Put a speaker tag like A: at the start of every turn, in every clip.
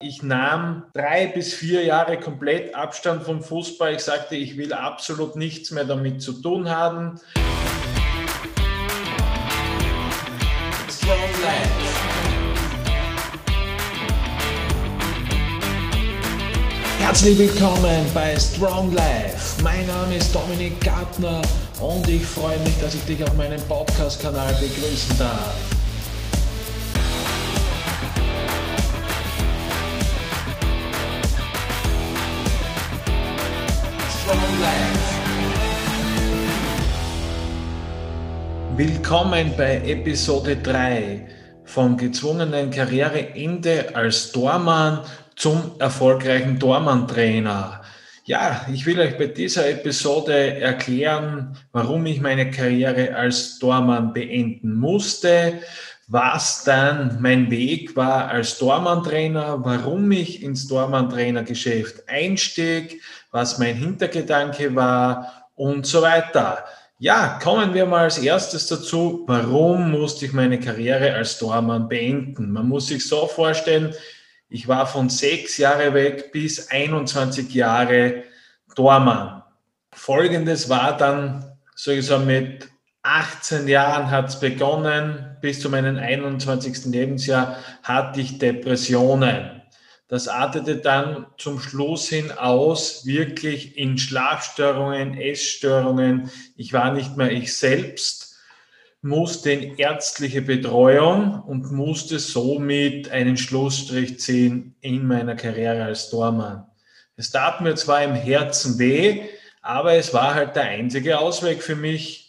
A: Ich nahm drei bis vier Jahre komplett Abstand vom Fußball. Ich sagte, ich will absolut nichts mehr damit zu tun haben.
B: Herzlich willkommen bei Strong Life. Mein Name ist Dominik Gartner und ich freue mich, dass ich dich auf meinem Podcast-Kanal begrüßen darf.
A: Willkommen bei Episode 3 vom gezwungenen Karriereende als Tormann zum erfolgreichen Tormann-Trainer. Ja, ich will euch bei dieser Episode erklären, warum ich meine Karriere als Tormann beenden musste, was dann mein Weg war als Tormann-Trainer, warum ich ins Tormann-Trainer-Geschäft einstieg, was mein Hintergedanke war und so weiter. Ja, kommen wir mal als erstes dazu, warum musste ich meine Karriere als Tormann beenden? Man muss sich so vorstellen, ich war von sechs Jahre weg bis 21 Jahre Tormann. Folgendes war dann, so sagen, mit 18 Jahren hat es begonnen, bis zu meinem 21. Lebensjahr hatte ich Depressionen. Das artete dann zum Schluss hin aus, wirklich in Schlafstörungen, Essstörungen. Ich war nicht mehr ich selbst, musste in ärztliche Betreuung und musste somit einen Schlussstrich ziehen in meiner Karriere als Tormann. Es tat mir zwar im Herzen weh, aber es war halt der einzige Ausweg für mich,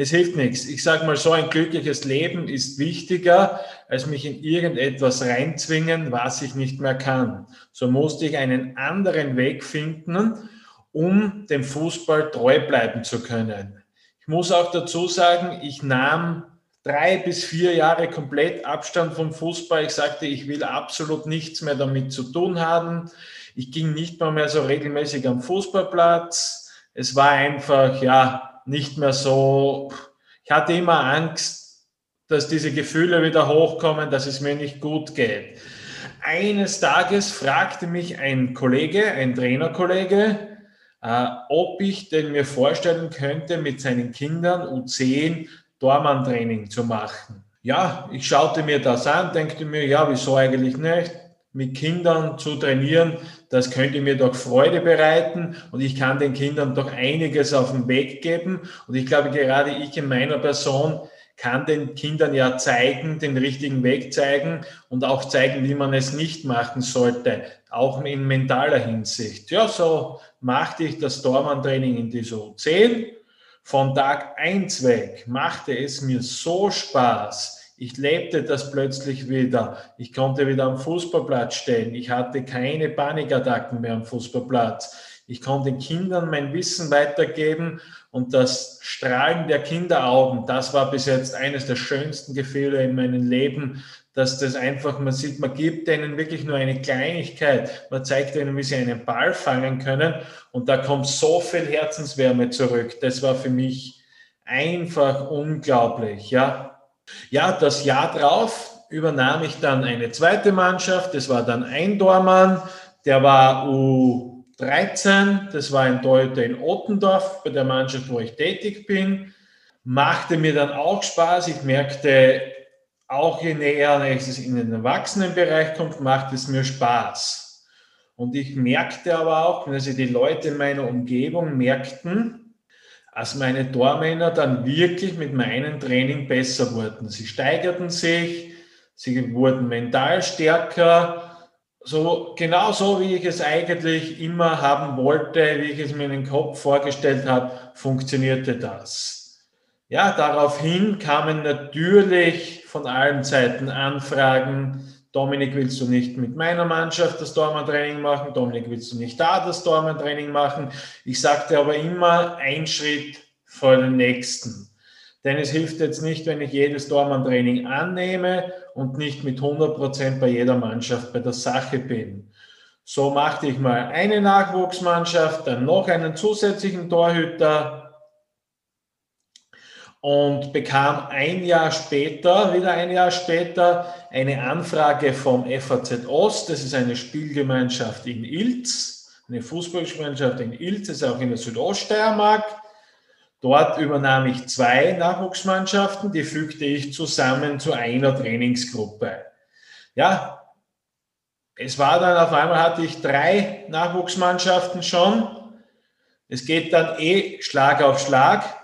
A: es hilft nichts. Ich sage mal so, ein glückliches Leben ist wichtiger, als mich in irgendetwas reinzwingen, was ich nicht mehr kann. So musste ich einen anderen Weg finden, um dem Fußball treu bleiben zu können. Ich muss auch dazu sagen, ich nahm drei bis vier Jahre komplett Abstand vom Fußball. Ich sagte, ich will absolut nichts mehr damit zu tun haben. Ich ging nicht mal mehr so regelmäßig am Fußballplatz. Es war einfach, ja, nicht mehr so, ich hatte immer Angst, dass diese Gefühle wieder hochkommen, dass es mir nicht gut geht. Eines Tages fragte mich ein Kollege, ein Trainerkollege, äh, ob ich denn mir vorstellen könnte, mit seinen Kindern U10 Dormann-Training zu machen. Ja, ich schaute mir das an, denkte mir, ja, wieso eigentlich nicht? Mit Kindern zu trainieren, das könnte mir doch Freude bereiten und ich kann den Kindern doch einiges auf den Weg geben. Und ich glaube, gerade ich in meiner Person kann den Kindern ja zeigen, den richtigen Weg zeigen und auch zeigen, wie man es nicht machen sollte, auch in mentaler Hinsicht. Ja, so machte ich das Dormann-Training in die so 10. Von Tag 1 weg machte es mir so Spaß, ich lebte das plötzlich wieder. Ich konnte wieder am Fußballplatz stehen. Ich hatte keine Panikattacken mehr am Fußballplatz. Ich konnte den Kindern mein Wissen weitergeben und das Strahlen der Kinderaugen, das war bis jetzt eines der schönsten Gefühle in meinem Leben, dass das einfach, man sieht, man gibt denen wirklich nur eine Kleinigkeit, man zeigt ihnen, wie sie einen Ball fangen können und da kommt so viel Herzenswärme zurück. Das war für mich einfach unglaublich, ja. Ja, das Jahr drauf übernahm ich dann eine zweite Mannschaft. Das war dann ein Dormann, der war U13. Das war ein Torhüter in Ottendorf bei der Mannschaft, wo ich tätig bin. Machte mir dann auch Spaß. Ich merkte, auch je näher es in den Erwachsenenbereich kommt, macht es mir Spaß. Und ich merkte aber auch, dass die Leute in meiner Umgebung merkten, als meine Tormänner dann wirklich mit meinem Training besser wurden. Sie steigerten sich, sie wurden mental stärker, so genau so, wie ich es eigentlich immer haben wollte, wie ich es mir in den Kopf vorgestellt habe, funktionierte das. Ja, daraufhin kamen natürlich von allen Seiten Anfragen, Dominik, willst du nicht mit meiner Mannschaft das Dormann-Training machen? Dominik, willst du nicht da das Dormann-Training machen? Ich sagte aber immer ein Schritt vor den nächsten. Denn es hilft jetzt nicht, wenn ich jedes Dormann-Training annehme und nicht mit 100 Prozent bei jeder Mannschaft bei der Sache bin. So machte ich mal eine Nachwuchsmannschaft, dann noch einen zusätzlichen Torhüter, und bekam ein Jahr später, wieder ein Jahr später, eine Anfrage vom FAZ Ost. Das ist eine Spielgemeinschaft in Ilz, eine Fußballgemeinschaft in Ilz, das ist auch in der Südoststeiermark. Dort übernahm ich zwei Nachwuchsmannschaften, die fügte ich zusammen zu einer Trainingsgruppe. Ja, es war dann auf einmal hatte ich drei Nachwuchsmannschaften schon. Es geht dann eh Schlag auf Schlag.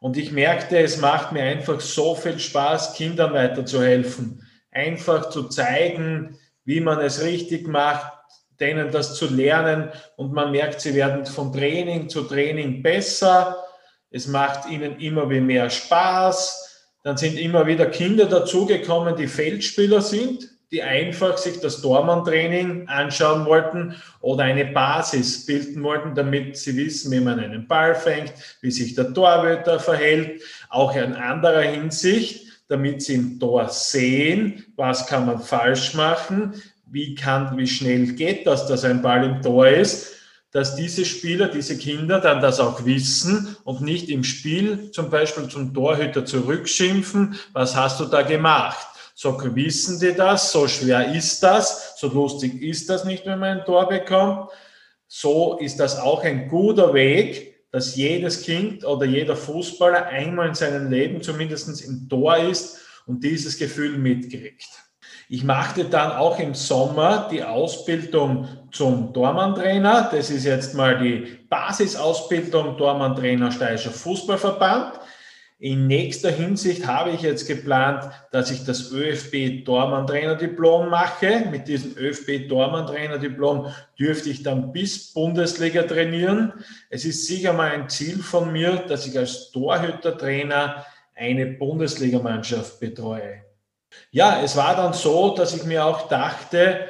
A: Und ich merkte, es macht mir einfach so viel Spaß, Kindern weiterzuhelfen. Einfach zu zeigen, wie man es richtig macht, denen das zu lernen. Und man merkt, sie werden von Training zu Training besser. Es macht ihnen immer mehr Spaß. Dann sind immer wieder Kinder dazugekommen, die Feldspieler sind die einfach sich das Dormann-Training anschauen wollten oder eine Basis bilden wollten, damit sie wissen, wie man einen Ball fängt, wie sich der Torhüter verhält, auch in anderer Hinsicht, damit sie im Tor sehen, was kann man falsch machen, wie kann, wie schnell geht das, dass ein Ball im Tor ist, dass diese Spieler, diese Kinder dann das auch wissen und nicht im Spiel zum Beispiel zum Torhüter zurückschimpfen, was hast du da gemacht? So wissen die das, so schwer ist das, so lustig ist das nicht, wenn man ein Tor bekommt. So ist das auch ein guter Weg, dass jedes Kind oder jeder Fußballer einmal in seinem Leben zumindest im Tor ist und dieses Gefühl mitkriegt. Ich machte dann auch im Sommer die Ausbildung zum Tormann-Trainer. Das ist jetzt mal die Basisausbildung Tormann-Trainer Steirischer Fußballverband. In nächster Hinsicht habe ich jetzt geplant, dass ich das ÖFB Dormann-Trainer-Diplom mache. Mit diesem ÖFB Dormann-Trainer-Diplom dürfte ich dann bis Bundesliga trainieren. Es ist sicher mal ein Ziel von mir, dass ich als Torhüter-Trainer eine Bundesligamannschaft betreue. Ja, es war dann so, dass ich mir auch dachte,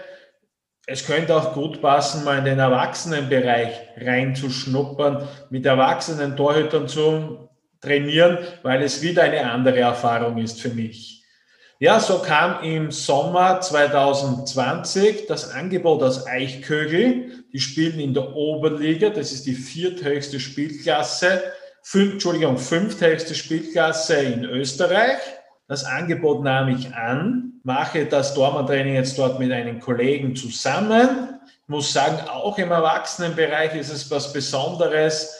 A: es könnte auch gut passen, mal in den Erwachsenenbereich reinzuschnuppern, mit erwachsenen Torhütern zu trainieren, weil es wieder eine andere Erfahrung ist für mich. Ja, so kam im Sommer 2020 das Angebot aus Eichkögel. Die spielen in der Oberliga, das ist die vierthöchste Spielklasse, fünf, Entschuldigung, fünfthöchste Spielklasse in Österreich. Das Angebot nahm ich an, mache das Dormantraining jetzt dort mit einem Kollegen zusammen. Ich muss sagen, auch im Erwachsenenbereich ist es was Besonderes,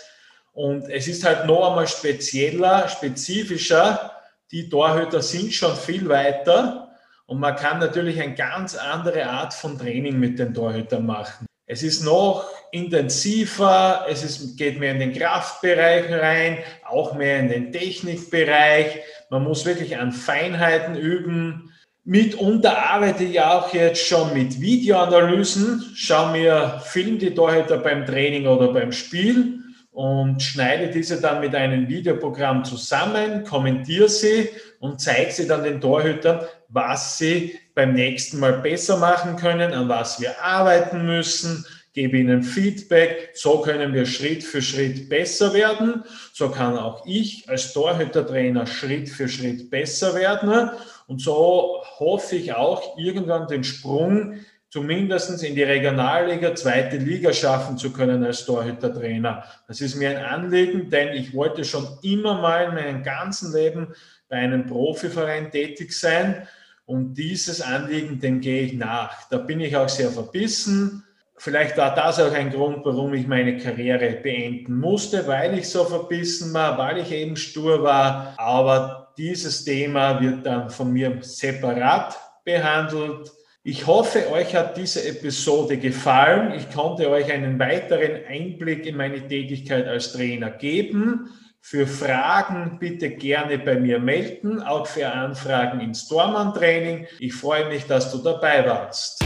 A: und es ist halt noch einmal spezieller, spezifischer. Die Torhüter sind schon viel weiter und man kann natürlich eine ganz andere Art von Training mit den Torhütern machen. Es ist noch intensiver, es ist, geht mehr in den Kraftbereich rein, auch mehr in den Technikbereich. Man muss wirklich an Feinheiten üben. Mitunter arbeite ich auch jetzt schon mit Videoanalysen, schaue mir, film die Torhüter beim Training oder beim Spiel und schneide diese dann mit einem Videoprogramm zusammen, kommentiere sie und zeige sie dann den Torhütern, was sie beim nächsten Mal besser machen können, an was wir arbeiten müssen, gebe ihnen Feedback, so können wir Schritt für Schritt besser werden, so kann auch ich als Torhütertrainer Schritt für Schritt besser werden. Und so hoffe ich auch irgendwann den Sprung zumindest in die Regionalliga, zweite Liga schaffen zu können als Torhütertrainer. Das ist mir ein Anliegen, denn ich wollte schon immer mal in meinem ganzen Leben bei einem Profiverein tätig sein und dieses Anliegen, dem gehe ich nach. Da bin ich auch sehr verbissen. Vielleicht war das auch ein Grund, warum ich meine Karriere beenden musste, weil ich so verbissen war, weil ich eben stur war. Aber dieses Thema wird dann von mir separat behandelt ich hoffe, euch hat diese Episode gefallen. Ich konnte euch einen weiteren Einblick in meine Tätigkeit als Trainer geben. Für Fragen bitte gerne bei mir melden, auch für Anfragen ins Dormann-Training. Ich freue mich, dass du dabei warst.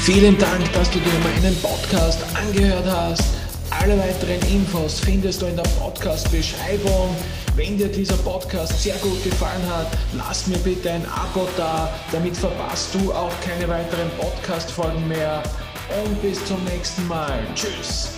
B: Vielen Dank, dass du dir meinen Podcast angehört hast. Alle weiteren Infos findest du in der Podcast-Beschreibung. Wenn dir dieser Podcast sehr gut gefallen hat, lass mir bitte ein Abo da, damit verpasst du auch keine weiteren Podcast-Folgen mehr. Und bis zum nächsten Mal. Tschüss.